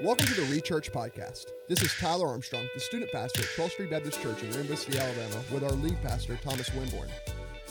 Welcome to the Rechurch Podcast. This is Tyler Armstrong, the student pastor at 12th Street Baptist Church in Rainbow City, Alabama, with our lead pastor, Thomas Winborn.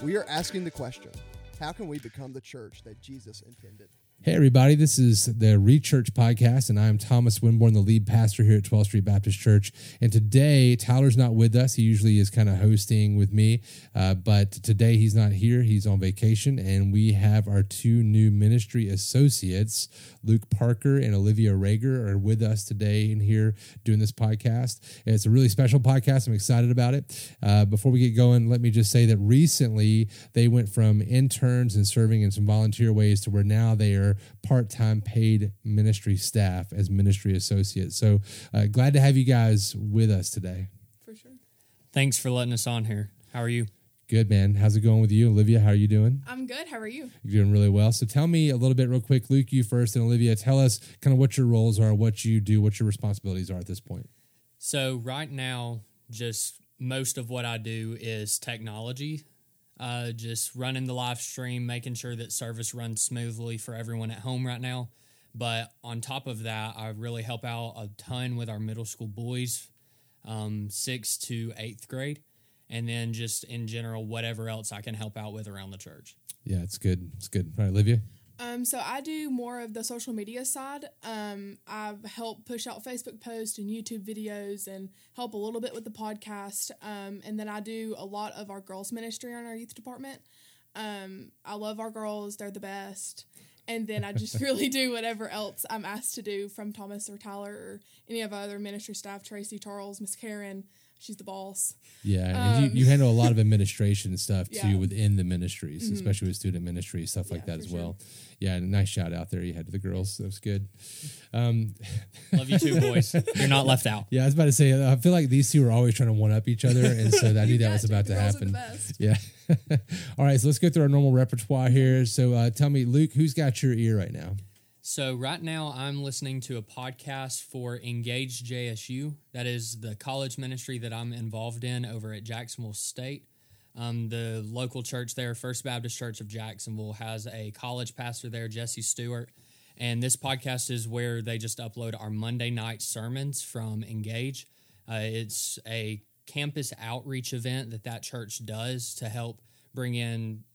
We are asking the question how can we become the church that Jesus intended? Hey, everybody, this is the Rechurch Podcast, and I'm Thomas Winborn, the lead pastor here at 12th Street Baptist Church. And today, Tyler's not with us. He usually is kind of hosting with me, uh, but today he's not here. He's on vacation, and we have our two new ministry associates, Luke Parker and Olivia Rager, are with us today and here doing this podcast. It's a really special podcast. I'm excited about it. Uh, before we get going, let me just say that recently they went from interns and serving in some volunteer ways to where now they are part time paid ministry staff as ministry associates. So uh, glad to have you guys with us today. For sure. Thanks for letting us on here. How are you? Good, man. How's it going with you? Olivia, how are you doing? I'm good. How are you? You're doing really well. So tell me a little bit, real quick. Luke, you first, and Olivia, tell us kind of what your roles are, what you do, what your responsibilities are at this point. So, right now, just most of what I do is technology uh, just running the live stream, making sure that service runs smoothly for everyone at home right now. But on top of that, I really help out a ton with our middle school boys, um, sixth to eighth grade, and then just in general, whatever else I can help out with around the church. Yeah, it's good. It's good. All right, Olivia. Um, so I do more of the social media side. Um, I've helped push out Facebook posts and YouTube videos and help a little bit with the podcast. Um, and then I do a lot of our girls ministry on our youth department. Um, I love our girls; they're the best. And then I just really do whatever else I'm asked to do from Thomas or Tyler or any of our other ministry staff, Tracy, Charles, Miss Karen. She's the boss. Yeah, and you, Um, you handle a lot of administration stuff too Yeah. within the ministries, especially with student ministry stuff like Yeah, that for as well. Yeah, and a nice shout out there you had to the girls. That was good. Um, Love you too, boys. You're not left out. yeah, I was about to say. I feel like these two are always trying to one up each other, and so I knew that was about to girls are the happen. best. Yeah. All right, so let's go through our normal repertoire here. So uh, tell me, Luke, who's got your ear right now? So right now I'm listening to a podcast for Engage JSU. That is the college ministry that I'm involved in over at Jacksonville State. Um, the local church there, First Baptist Church of Jacksonville, has a college pastor there, Jesse Stewart. And this podcast is where they just upload our Monday night sermons from Engage. Uh, it's a campus outreach event that that church does to help bring in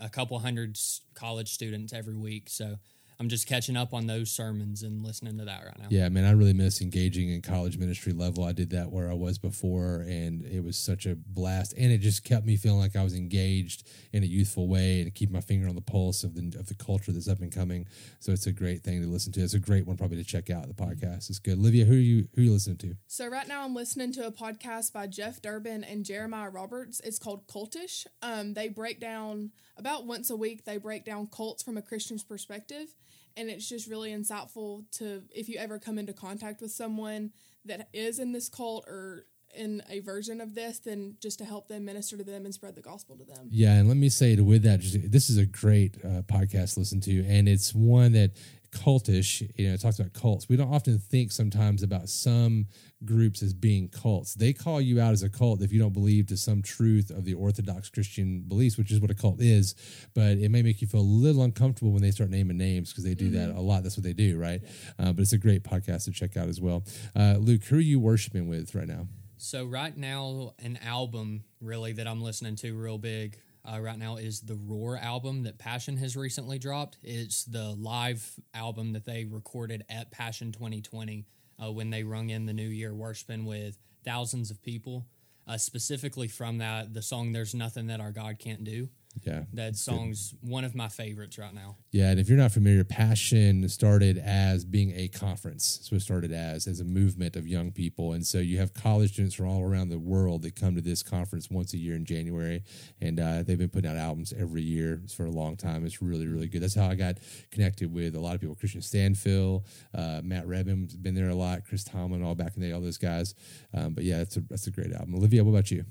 a couple hundred college students every week. So I'm just catching up on those sermons and listening to that right now. Yeah, man, I really miss engaging in college ministry level. I did that where I was before, and it was such a blast. And it just kept me feeling like I was engaged in a youthful way and keep my finger on the pulse of the of the culture that's up and coming. So it's a great thing to listen to. It's a great one probably to check out. The podcast It's good. Olivia, who are you who are you listening to? So right now I'm listening to a podcast by Jeff Durbin and Jeremiah Roberts. It's called Cultish. Um, they break down about once a week. They break down cults from a Christian's perspective, and it's just really insightful to if you ever come into contact with someone that is in this cult or in a version of this, then just to help them minister to them and spread the gospel to them. Yeah, and let me say with that, this is a great uh, podcast to listen to, and it's one that cultish. You know, it talks about cults. We don't often think sometimes about some groups as being cults. They call you out as a cult if you don't believe to some truth of the Orthodox Christian beliefs, which is what a cult is. But it may make you feel a little uncomfortable when they start naming names because they do that a lot. That's what they do, right? Uh, but it's a great podcast to check out as well. Uh, Luke, who are you worshiping with right now? So right now, an album really that I'm listening to real big uh, right now is the Roar album that Passion has recently dropped. It's the live album that they recorded at Passion 2020 uh, when they rung in the New Year, worshiping with thousands of people. Uh, specifically from that, the song "There's Nothing That Our God Can't Do." Yeah, That song's one of my favorites right now. Yeah, and if you're not familiar, Passion started as being a conference. So it started as, as a movement of young people. And so you have college students from all around the world that come to this conference once a year in January. And uh, they've been putting out albums every year for a long time. It's really, really good. That's how I got connected with a lot of people. Kristian Stanfill, uh, Matt Redman's been there a lot, Chris Tomlin, all back in the day, all those guys. Um, but yeah, that's a, that's a great album. Olivia, what about you?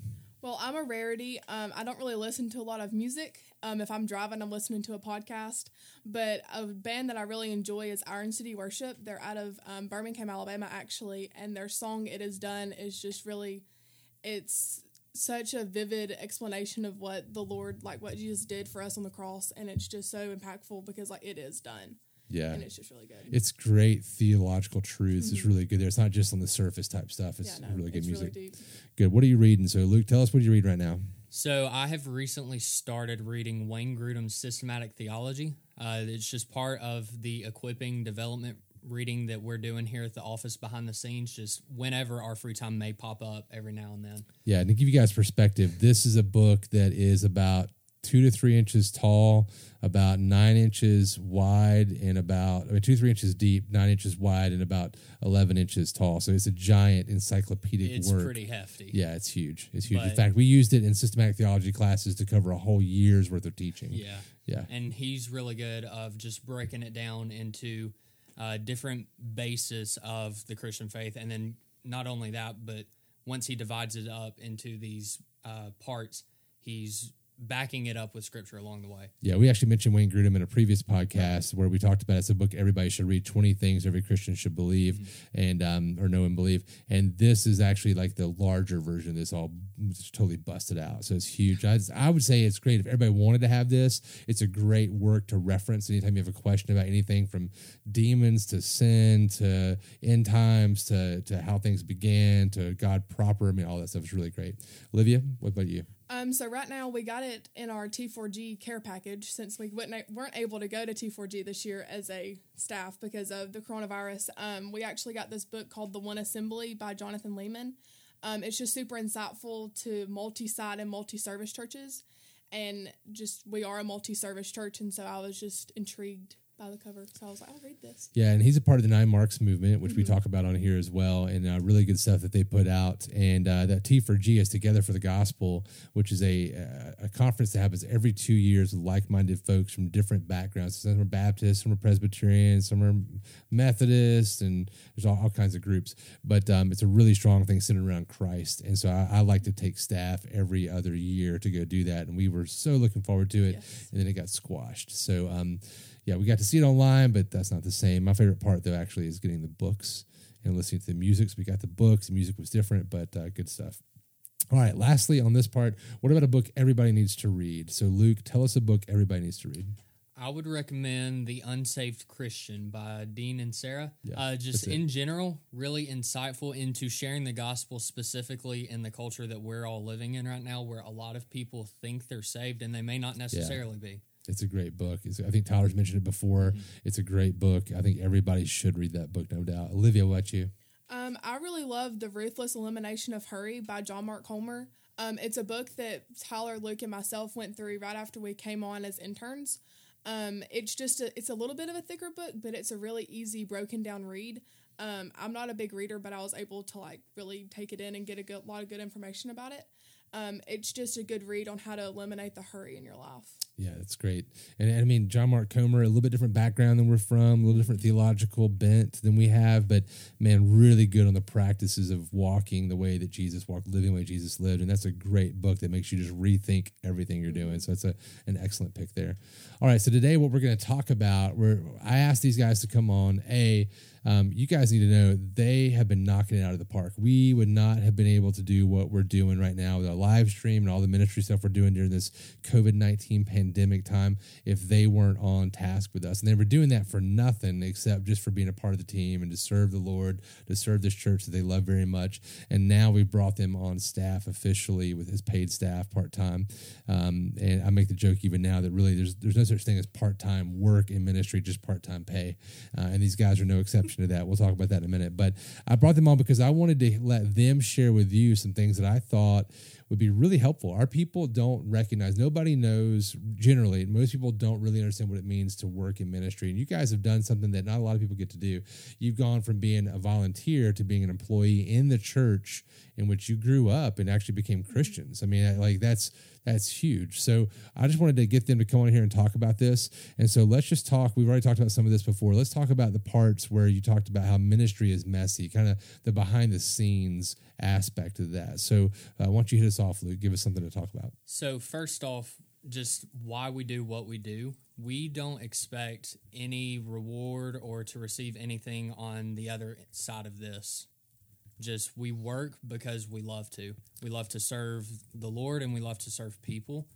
Well, I'm a rarity. Um, I don't really listen to a lot of music. Um, if I'm driving, I'm listening to a podcast. But a band that I really enjoy is Iron City Worship. They're out of um, Birmingham, Alabama, actually, and their song "It Is Done" is just really, it's such a vivid explanation of what the Lord, like what Jesus did for us on the cross, and it's just so impactful because like it is done. Yeah. and it's just really good. It's great theological truths. It's really good there. It's not just on the surface type stuff. It's Mm-hmm. yeah, no, really good it's music. really deep. Good. What are you reading? So, Luke, tell us what you read right now. So I have recently started reading Wayne Grudem's Systematic Theology. Uh, it's just part of the equipping development reading that we're doing here at the office behind the scenes. Just whenever our free time may pop up, every now and then. Yeah, and to give you guys perspective, this is a book that is about two to three inches tall, about nine inches wide, and about I mean two three inches deep, nine inches wide, and about eleven inches tall. So it's a giant encyclopedic work. It's work. pretty hefty. Yeah, it's huge. It's huge. in fact, we used it in systematic theology classes to cover a whole year's worth of teaching. Yeah. Yeah. and he's really good of just breaking it down into uh, different bases of the Christian faith, and then not only that, but once he divides it up into these uh, parts, he's backing it up with scripture along the way. Yeah, we actually mentioned Wayne Grudem in a previous podcast where we talked about it's a book everybody should read, 20 things every Christian should believe and um, or know and believe. And this is actually like the larger version of this all totally busted out. So it's huge. I, I would say it's great if everybody wanted to have this. It's a great work to reference anytime you have a question about anything from demons to sin to end times to, to how things began to God proper. I mean, all that stuff is really great. Olivia, what about you? Um, so right now we got it in our T4G care package since we weren't able to go to T4G this year as a staff because of the coronavirus. Um, we actually got this book called The One Assembly by Jonathan Leeman. Um, it's just super insightful to multi-site and multi-service churches, and just we are a multi-service church, and so I was just intrigued by the cover, so I was like, I'll read this. Yeah, and he's a part of the Nine Marks movement, which we talk about on here as well, and uh, really good stuff that they put out. And uh, that T for G is Together for the Gospel, which is a uh, a conference that happens every two years with like minded folks from different backgrounds. Some are Baptists, some are Presbyterians, some are Methodists, and there's all, all kinds of groups. But um, it's a really strong thing centered around Christ, and so I, I like to take staff every other year to go do that, and we were so looking forward to it, Yes. and then it got squashed. So. Um, yeah, we got to see it online, but that's not the same. My favorite part, though, actually, is getting the books and listening to the music. So we got the books. The music was different, but uh, good stuff. All right. Lastly, on this part, what about a book everybody needs to read? So, Luke, tell us a book everybody needs to read. I would recommend The Unsaved Christian by Dean Inserra. Yeah, uh, just in general, really insightful into sharing the gospel specifically in the culture that we're all living in right now, where a lot of people think they're saved and they may not necessarily be. It's a great book. It's, I think Tyler's mentioned it before. It's a great book. I think everybody should read that book, no doubt. Olivia, what about you? Um, I really love The Ruthless Elimination of Hurry by John Mark Comer. Um, it's a book that Tyler, Luke, and myself went through right after we came on as interns. Um, it's just a, it's a little bit of a thicker book, but it's a really easy, broken down read. Um, I'm not a big reader, but I was able to like really take it in and get a good, lot of good information about it. Um, it's just a good read on how to eliminate the hurry in your life. Yeah, that's great. And, I mean, John Mark Comer, a little bit different background than we're from, a little different theological bent than we have, but man, really good on the practices of walking the way that Jesus walked, living the way Jesus lived. And that's a great book that makes you just rethink everything you're doing. So it's a, an excellent pick there. All right, so today what we're going to talk about, we're, I asked these guys to come on. A, um, you guys need to know they have been knocking it out of the park. We would not have been able to do what we're doing right now with our live stream and all the ministry stuff we're doing during this COVID 19 pandemic time if they weren't on task with us. And they were doing that for nothing except just for being a part of the team and to serve the Lord, to serve this church that they love very much. And now we've brought them on staff officially with his paid staff part time. Um, and I make the joke even now that really there's there's no such thing as part time work in ministry, just part time pay. Uh, and these guys are no exception to that. We'll talk about that in a minute. But I brought them on because I wanted to let them share with you some things that I thought would be really helpful. Our people don't recognize, nobody knows generally, most people don't really understand what it means to work in ministry. And you guys have done something that not a lot of people get to do. You've gone from being a volunteer to being an employee in the church in which you grew up and actually became Christians. I mean, like that's that's huge. So I just wanted to get them to come on here and talk about this. And so let's just talk. We've already talked about some of this before. Let's talk about the parts where you talked about how ministry is messy, kind of the behind the scenes aspect of that. So uh, don't you hit off, Luke? Give us something to talk about. So, first off, just why we do what we do. We don't expect any reward or to receive anything on the other side of this. Just we work because we love to. We love to serve the Lord and we love to serve people.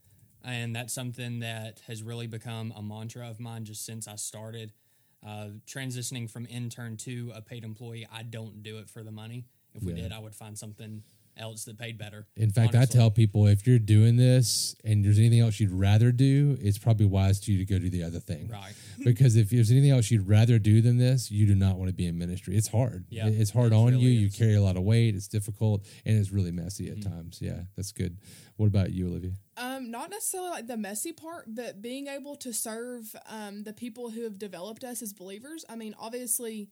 And that's something that has really become a mantra of mine just since I started. uh, transitioning from intern to a paid employee, I don't do it for the money. If we Yeah. did, I would find something else that paid better. In fact, I tell people if you're doing this and there's anything else you'd rather do, it's probably wise to you to go do the other thing. Right. because if there's anything else you'd rather do than this, you do not want to be in ministry. It's hard. Yeah, it's hard it on really you. You carry a lot of weight. It's difficult and it's really messy at Mm-hmm. times. Yeah, that's good. What about you, Olivia? Um, not necessarily like the messy part, but being able to serve um, the people who have developed us as believers. I mean, obviously,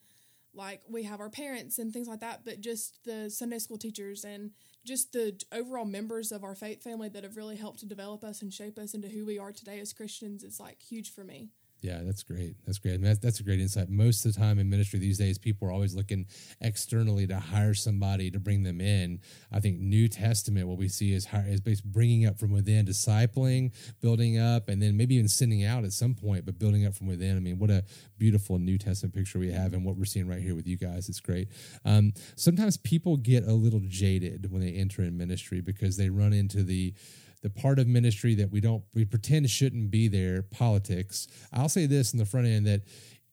like we have our parents and things like that, but just the Sunday school teachers and just the overall members of our faith family that have really helped to develop us and shape us into who we are today as Christians is like huge for me. Yeah, that's great. That's great. I mean, that's, that's a great insight. Most of the time in ministry these days, people are always looking externally to hire somebody to bring them in. I think New Testament, what we see is hire, is based bringing up from within, discipling, building up, and then maybe even sending out at some point, but building up from within. I mean, what a beautiful New Testament picture we have, and what we're seeing right here with you guys. It's great. Um, sometimes people get a little jaded when they enter in ministry because they run into the the part of ministry that we don't we pretend shouldn't be there politics. I'll say this in the front end that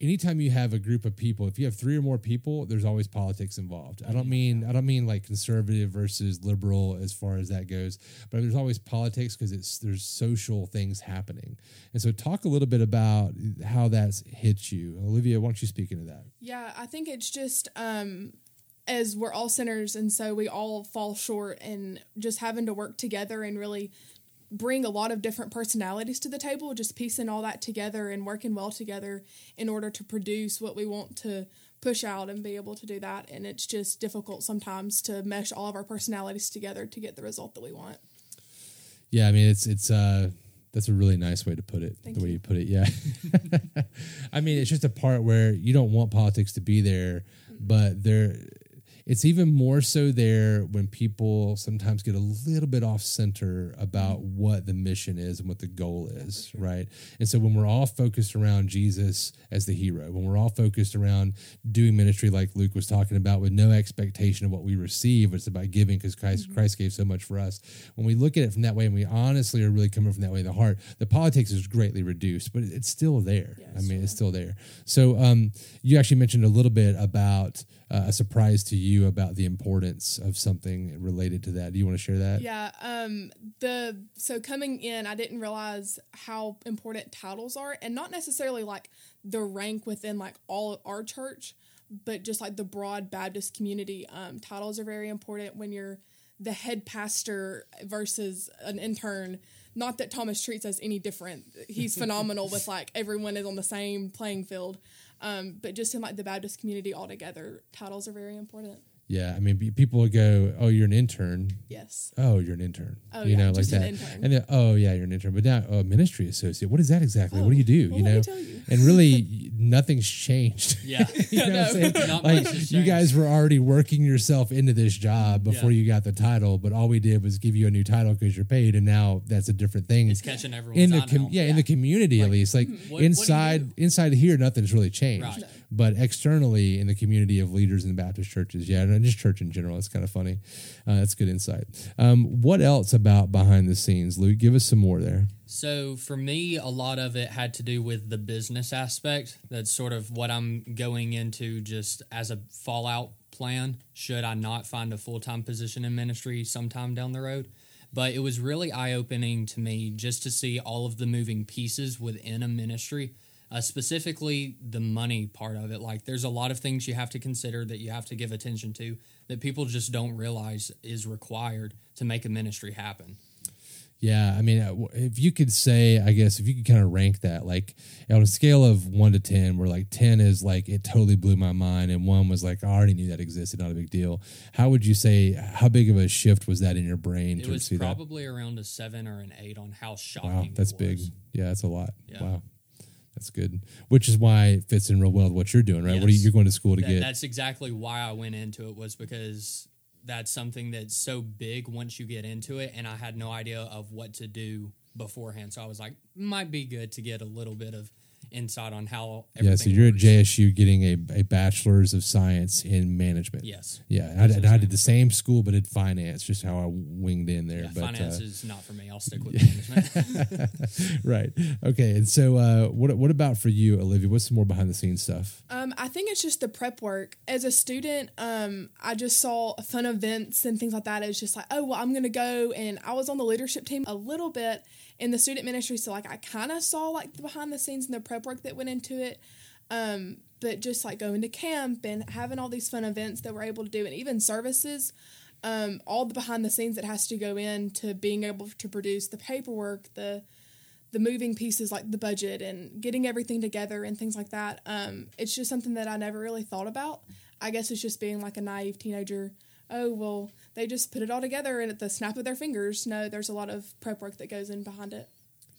anytime you have a group of people if you have three or more people there's always politics involved. I don't mean i don't mean like conservative versus liberal as far as that goes but there's always politics because it's there's social things happening. And so talk a little bit about how that's hit you. Olivia why don't you speak into that? Yeah, I think it's just um as we're all sinners and so we all fall short and just having to work together and really bring a lot of different personalities to the table, just piecing all that together and working well together in order to produce what we want to push out and be able to do that. And it's just difficult sometimes to mesh all of our personalities together to get the result that we want. Yeah, I mean it's it's uh that's a really nice way to put it. Thank the way you. you put it, yeah. I mean, it's just a part where you don't want politics to be there, but there it's even more so there when people sometimes get a little bit off center about what the mission is and what the goal is, right? And so when we're all focused around Jesus as the hero, when we're all focused around doing ministry like Luke was talking about with no expectation of what we receive, it's about giving because Christ, Christ gave so much for us. When we look at it from that way and we honestly are really coming from that way in the heart, the politics is greatly reduced, but it's still there. I mean, it's still there. So um, you actually mentioned a little bit about uh, a surprise to you about the importance of something related to that. Do you want to share that? Yeah, um the so coming in I didn't realize how important titles are and not necessarily like the rank within like all of our church, but just like the broad Baptist community. Um titles are very important when you're the head pastor versus an intern. Not that Thomas treats us any different. He's phenomenal with like everyone is on the same playing field. Um, but just in like the Baptist community altogether, titles are very important. Yeah, I mean, people would go, "Oh, you're an intern." Yes. Oh, you're an intern. Oh, you yeah, know, like just an that. intern. And then, oh, yeah, you're an intern. But now, oh, ministry associate. What is that exactly? what do Oh, you do? well, you let me know, tell you. and really, nothing's changed. Yeah. you know what I'm saying? Not like much you guys were already working yourself into this job before Yeah. you got the title, but all we did was give you a new title because you're paid, and now that's a different thing. It's catching everyone's in the com- now. yeah, in the community at least like what- what do inside do? inside here nothing's really changed Right. But externally in the community of leaders in the baptist churches yeah and just church in general it's kind of funny uh, that's good insight um, what else about behind the scenes luke give us some more there So for me, a lot of it had to do with the business aspect. That's sort of what I'm going into just as a fallout plan should I not find a full time position in ministry sometime down the road. But it was really eye opening to me just to see all of the moving pieces within a ministry, uh, specifically the money part of it. Like there's a lot of things you have to consider that you have to give attention to that people just don't realize is required to make a ministry happen. yeah i mean uh, if you could say i guess if you could kind of rank that like on a scale of 1 to 10 where like 10 is like it totally blew my mind and 1 was like i already knew that existed not a big deal how would you say how big of a shift was that in your brain It was see that probably around a seven or an eight on how shocking. Wow, that's big. Yeah, that's a lot. Yeah. Wow, that's good. Which is why it fits in real well with what you're doing, right? What are you, Yes. you're going to school to That- get? that's exactly why I went into it was because that's something that's so big once you get into it, and I had no idea of what to do beforehand. So I was like, might be good to get a little bit of insight on how. Yeah, so you're at. JSU getting a, a bachelor's of science in management. Yes. Yeah, and I, did- and I did the same school, but did finance, just how I winged in there. Yeah, but, finance uh, is not for me. I'll stick with management. right. Okay. And so, uh, what what about for you, Olivia? What's some more behind the scenes stuff? Um, I think it's just the prep work. As a student, um, I just saw fun events and things like that. It's just like, oh, well, I'm going to go. And I was on the leadership team a little bit in the student ministry. So, like, I kind of saw, like, the behind the scenes and the prep work that went into it. Um, but just, like, going to camp and having all these fun events that we're able to do, and even services, um, all the behind the scenes that has to go into being able to produce the paperwork, the the moving pieces like the budget and getting everything together and things like that. Um, it's just something that I never really thought about. I guess it's just being like a naive teenager. Oh well, they just put it all together and at the snap of their fingers. No, there's a lot of prep work that goes in behind it.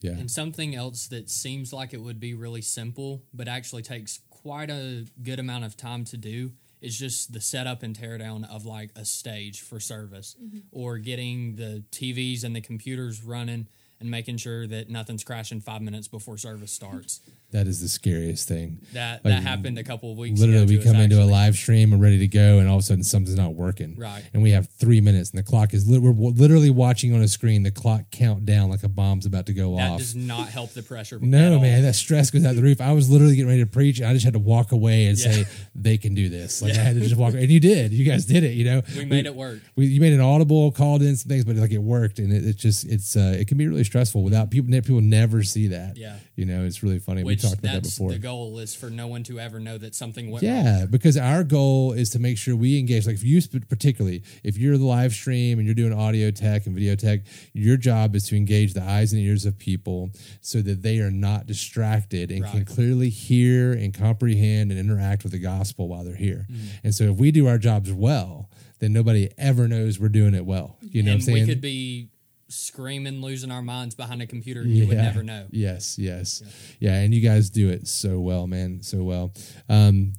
Yeah. And something else that seems like it would be really simple, but actually takes quite a good amount of time to do is just the setup and teardown of like a stage for service mm-hmm. or getting the TVs and the computers running and making sure that nothing's crashing five minutes before service starts. That is the scariest thing. That Like, that happened a couple of weeks Literally, we come into a live stream and ready to go, and all of a sudden something's not working. Right. And we have three minutes, and the clock is lit- we're literally watching on a screen the clock count down like a bomb's about to go That off. That does not help the pressure. No, man, that stress goes out the roof. I was literally getting ready to preach, and I just had to walk away and say they can do this. Like I had to just walk, and you did. You guys did it. You know, We made it work. We, you made an audible, called in some things, but like it worked, and it, it's just it's uh, it can be really stressful without people. People never see that. Yeah. you know, it's really funny. Which we talked about that before. the goal is for no one to ever know that something went wrong. Yeah, because our goal is to make sure we engage. Like, if you particularly, if you're the live stream and you're doing audio tech and video tech, your job is to engage the eyes and ears of people so that they are not distracted and can clearly hear and comprehend and interact with the gospel while they're here. Mm-hmm. And so, if we do our jobs well, then nobody ever knows we're doing it well. You know and what I'm saying? we could be screaming, losing our minds behind a computer, and you would never know. Yes, yes. Yeah. and you guys do it so well, man, so well. Um,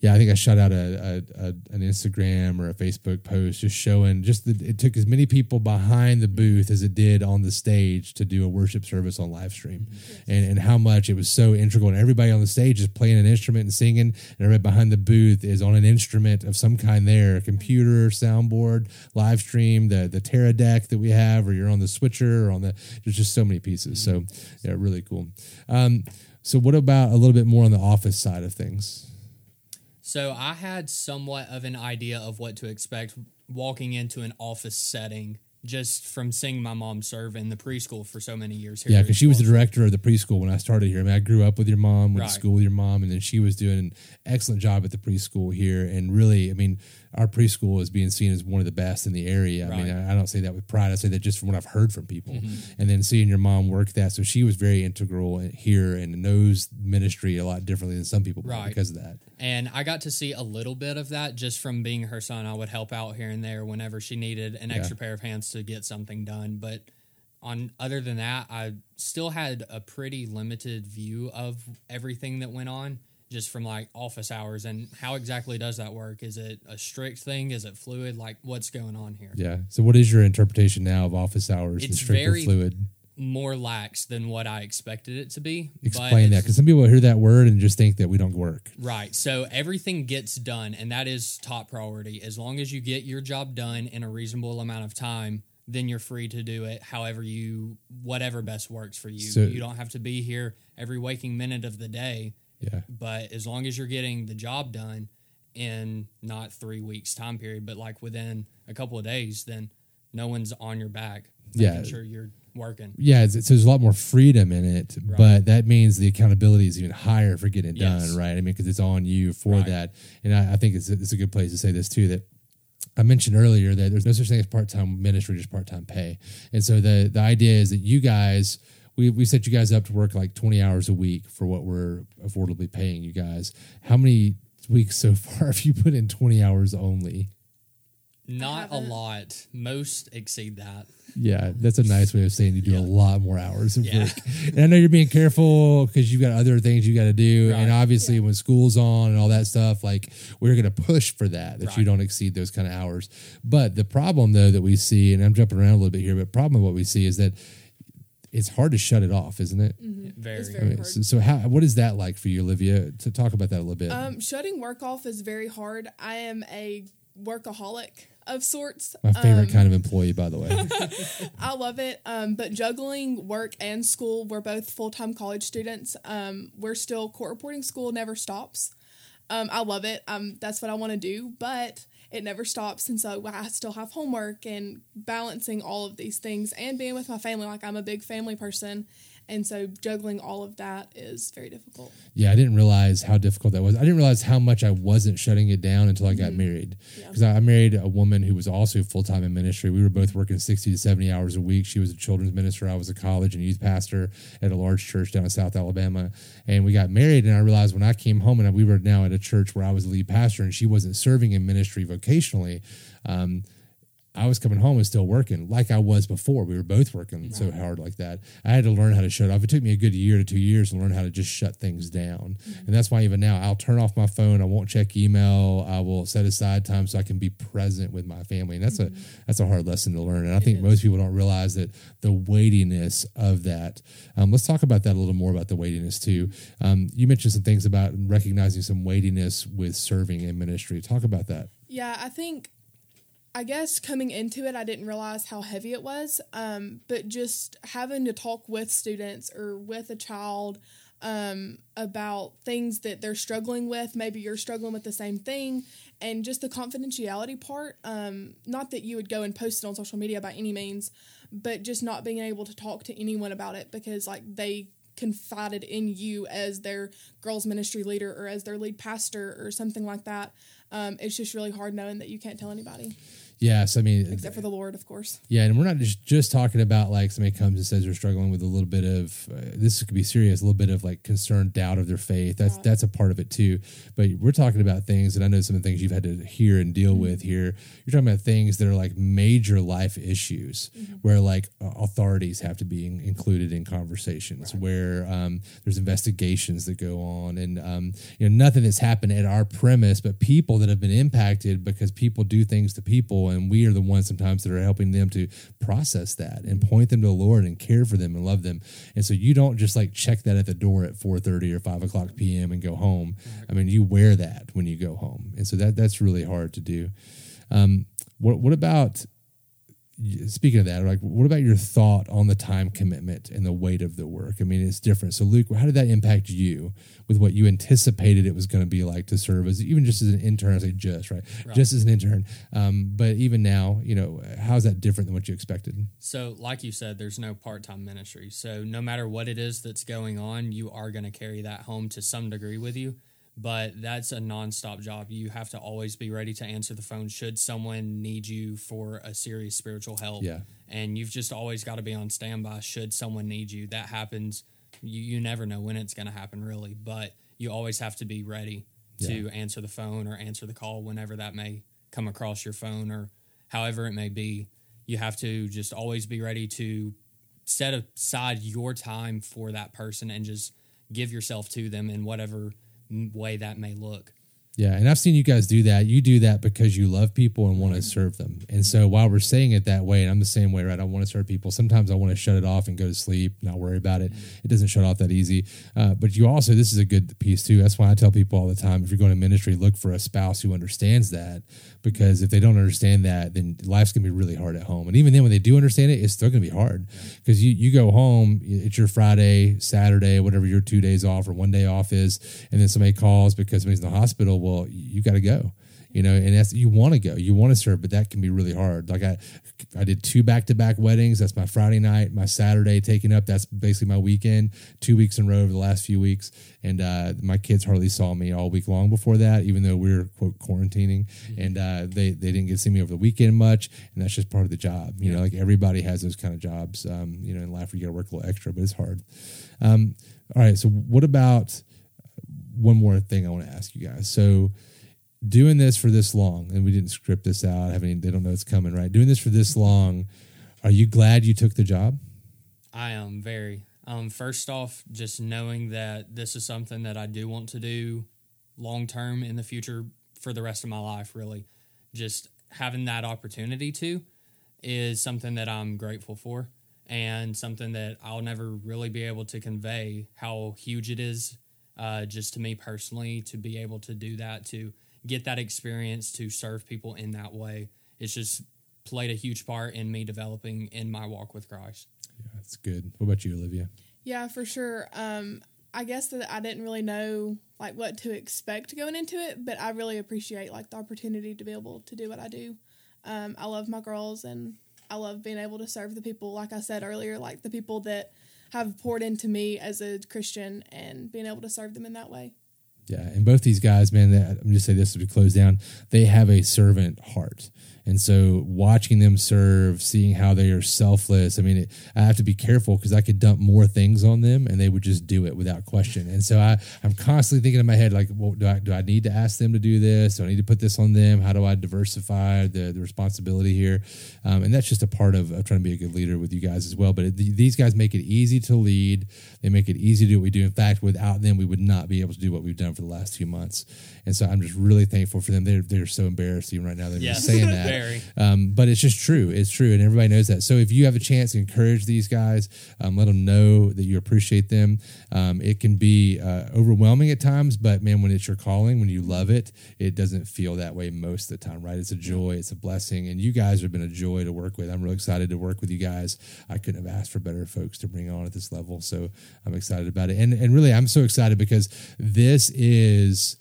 yeah, I think I shot out a, a, a an Instagram or a Facebook post just showing just that it took as many people behind the booth as it did on the stage to do a worship service on live stream, and and how much it was so integral. And everybody on the stage is playing an instrument and singing, and everybody behind the booth is on an instrument of some kind there, a computer, soundboard, live stream, the the Teradek that we have, or you're on the switcher or on the. There's just so many pieces. So yeah, really cool. Um, so what about a little bit more on the office side of things? So I had somewhat of an idea of what to expect walking into an office setting just from seeing my mom serve in the preschool for so many years here. Yeah, because she was the director of the preschool when I started here. I mean, I grew up with your mom, went Right. to school with your mom, and then she was doing an excellent job at the preschool here. And really, I mean, our preschool is being seen as one of the best in the area. I mean, I, I don't say that with pride. I say that just from what I've heard from people. Mm-hmm. And then seeing your mom work that, so she was very integral here and knows ministry a lot differently than some people Right. because of that. And I got to see a little bit of that just from being her son. I would help out here and there whenever she needed an extra pair of hands to get something done. But on other than that, I still had a pretty limited view of everything that went on just from like office hours and how exactly does that work? Is it a strict thing? Is it fluid? Like what's going on here? Yeah. So, what is your interpretation now of office hours and It's strict or very fluid? More lax than what I expected it to be. Explain that because some people hear that word and just think that we don't work. Right. So everything gets done, and that is top priority. As long as you get your job done in a reasonable amount of time, then you're free to do it however you, whatever best works for you. So- you don't have to be here every waking minute of the day, Yeah. but as long as you're getting the job done in not three weeks time period, but like within a couple of days, then no one's on your back. Yeah. Making sure you're working. Yeah, it's, so there's a lot more freedom in it, but that means the accountability is even higher for getting it Yes. done, right? I mean, because it's on you for Right. that. And I, I think it's, it's a good place to say this too that I mentioned earlier that there's no such thing as part time ministry, just part time pay. And so the the idea is that you guys, we, we set you guys up to work like 20 hours a week for what we're affordably paying you guys. How many weeks so far have you put in 20 hours only? Not a lot. Most exceed that. Yeah, that's a nice way of saying you do a lot more hours of Yeah. work. And I know you're being careful because you've got other things you got to do. And Right. obviously, when school's on and all that stuff, like we're going to push for that, that you Right. don't exceed those kind of hours. But the problem, though, that we see, and I'm jumping around a little bit here, but problem what we see is that it's hard to shut it off, isn't it? Very. It's I very mean, hard. so, so how what is that like for you, Olivia? To talk about that a little bit. Um, shutting work off is very hard. I am a workaholic of sorts. My favorite Um, kind of employee, by the way. I love it. Um, but juggling work and school, we're both full time college students. Um, we're still court reporting school never stops. Um, I love it. Um, that's what I want to do, but it never stops. And so I still have homework and balancing all of these things and being with my family. Like I'm a big family person. And so juggling all of that is very difficult. Yeah, I didn't realize how difficult that was. I didn't realize how much I wasn't shutting it down until I got married. Mm-hmm. Yeah. Because I I married a woman who was also full time in ministry. We were both working 60 to 70 hours a week. She was a children's minister. I was a college and youth pastor at a large church down in South Alabama. And we got married, and I realized when I came home, and we were now at a church where I was the lead pastor, and she wasn't serving in ministry vocationally. Um, I was coming home and still working like I was before. We were both working so hard like that. I had to learn how to shut off. It took me a good year to two years to learn how to just shut things down. And that's why even now I'll turn off my phone. I won't check email. I will set aside time so I can be present with my family. And that's a that's a hard lesson to learn. And I think most people don't realize that the weightiness of that. Um, let's talk about that a little more about the weightiness too. Um, you mentioned some things about recognizing some weightiness with serving in ministry. Talk about that. Yeah, I think, I guess coming into it, I didn't realize how heavy it was. Um, but just having to talk with students or with a child um, about things that they're struggling with, maybe you're struggling with the same thing, and just the confidentiality part. Um, not that you would go and post it on social media by any means, but just not being able to talk to anyone about it because, like, they confided in you as their girls ministry leader or as their lead pastor or something like that um, it's just really hard knowing that you can't tell anybody Yes, I mean, except for the lord of course Yeah, and we're not just just talking about like somebody comes and says they're struggling with a little bit of uh, this could be serious, a little bit of like concern, doubt of their faith. That's Right. that's a part of it too. But we're talking about things, and I know some of the things you've had to hear and deal with here. You're talking about things that are like major life issues, where like authorities have to be in, included in conversations, where um, there's investigations that go on, and um, you know nothing that's happened at our premise, but people that have been impacted because people do things to people, and we are the ones sometimes that are helping them to process that and point them to the Lord and care for them and love them. And so you don't just like check that at the door at four thirty or five o'clock p.m. and go home. I mean, you wear that when you go home, and so that that's really hard to do. Um, what what about speaking of that, like what about your thought on the time commitment and the weight of the work? I mean, it's different. So, Luke, how did that impact you with what you anticipated it was going to be like to serve as even just as an intern? I say just right, just as an intern. Um, but even now, you know, how is that different than what you expected? So, like you said, there's no part time ministry. So, no matter what it is that's going on, you are going to carry that home to some degree with you. But that's a nonstop job. You have to always be ready to answer the phone should someone need you for a serious spiritual help. Yeah. And you've just always got to be on standby should someone need you. That happens. You, you never know when it's going to happen, really. But you always have to be ready to answer the phone or answer the call whenever that may come across your phone or however it may be. You have to just always be ready to set aside your time for that person and just give yourself to them in whatever way that may look. Yeah, and I've seen you guys do that. You do that because you love people and want to serve them. And so while we're saying it that way, and I'm the same way, right? I want to serve people. Sometimes I want to shut it off and go to sleep, not worry about it. It doesn't shut off that easy. Uh, but you also, this is a good piece too. That's why I tell people all the time: if you're going to ministry, look for a spouse who understands that. Because if they don't understand that, then life's gonna be really hard at home. And even then, when they do understand it, it's still gonna be hard. Because you you go home, it's your Friday, Saturday, whatever your two days off or one day off is, and then somebody calls because somebody's in the hospital. Well, you got to go you know and that's you want to go you want to serve but that can be really hard. Like i i did two back-to-back weddings. That's my friday night my saturday taking up. That's basically my weekend two weeks in a row over the last few weeks. And uh, my kids hardly saw me all week long before that even though we were quote quarantining. And uh, they they didn't get to see me over the weekend much and that's just part of the job you know like everybody has those kind of jobs um, you know in life where you got to work a little extra but it's hard. Um, all right so what about one more thing i want to ask you guys so doing this for this long, and we didn't script this out. Having they don't know it's coming, right? Doing this for this long, are you glad you took the job? I am very. Um, first off, just knowing that this is something that I do want to do long term in the future for the rest of my life, really. Just having that opportunity to is something that I'm grateful for. and something that I'll never really be able to convey how huge it is uh, just to me personally to be able to do that, to get that experience, to serve people in that way. It's just played a huge part in me developing in my walk with Christ. Yeah, that's good. What about you, Olivia? Yeah, for sure. Um, I guess that I didn't really know like what to expect going into it, but I really appreciate like the opportunity to be able to do what I do. Um, I love my girls and I love being able to serve the people, like I said earlier, like the people that have poured into me as a Christian and being able to serve them in that way. Yeah, and both these guys, man, I'm just say this we close down. They have a servant heart. And so watching them serve, seeing how they are selfless, I mean, it, I have to be careful because I could dump more things on them and they would just do it without question. And so I, I'm constantly thinking in my head, like, well, do I, do I need to ask them to do this? Do I need to put this on them? How do I diversify the, the responsibility here? Um, and that's just a part of, of, trying to be a good leader with you guys as well. But it, these guys make it easy to lead. They make it easy to do what we do. In fact, without them, we would not be able to do what we've done for the last few months. And so I'm just really thankful for them. They're, they're so embarrassed even right now. They're just saying that. Um, but it's just true. It's true, and everybody knows that. So if you have a chance, encourage these guys. Um, let them know that you appreciate them. Um, it can be uh, overwhelming at times, but man, when it's your calling, when you love it, it doesn't feel that way most of the time, right? It's a joy, it's a blessing, and you guys have been a joy to work with. I'm really excited to work with you guys. I couldn't have asked for better folks to bring on at this level, so I'm excited about it. And and really, I'm so excited because this is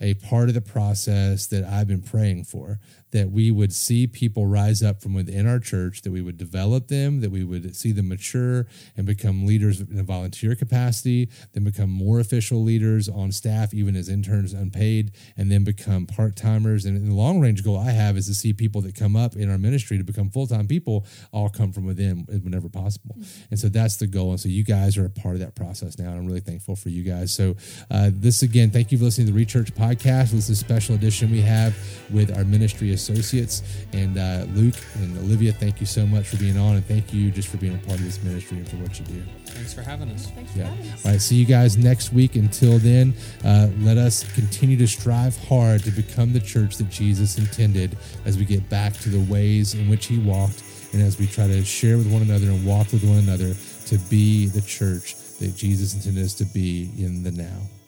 a part of the process that I've been praying for that we would see people rise up from within our church, that we would develop them, that we would see them mature and become leaders in a volunteer capacity, then become more official leaders on staff, even as interns unpaid, and then become part timers. And the long range goal I have is to see people that come up in our ministry to become full time people all come from within whenever possible. And so that's the goal. And so you guys are a part of that process now. And I'm really thankful for you guys. So, uh, this again, thank you for listening to the Rechurch podcast. This is a special edition we have with our ministry associates. And uh, Luke and Olivia, thank you so much for being on, and thank you just for being a part of this ministry and for what you do. Thanks for having us. Thanks yeah. Us. All right. See you guys next week. Until then, uh, let us continue to strive hard to become the church that Jesus intended as we get back to the ways in which He walked, and as we try to share with one another and walk with one another to be the church that Jesus intended us to be in the now.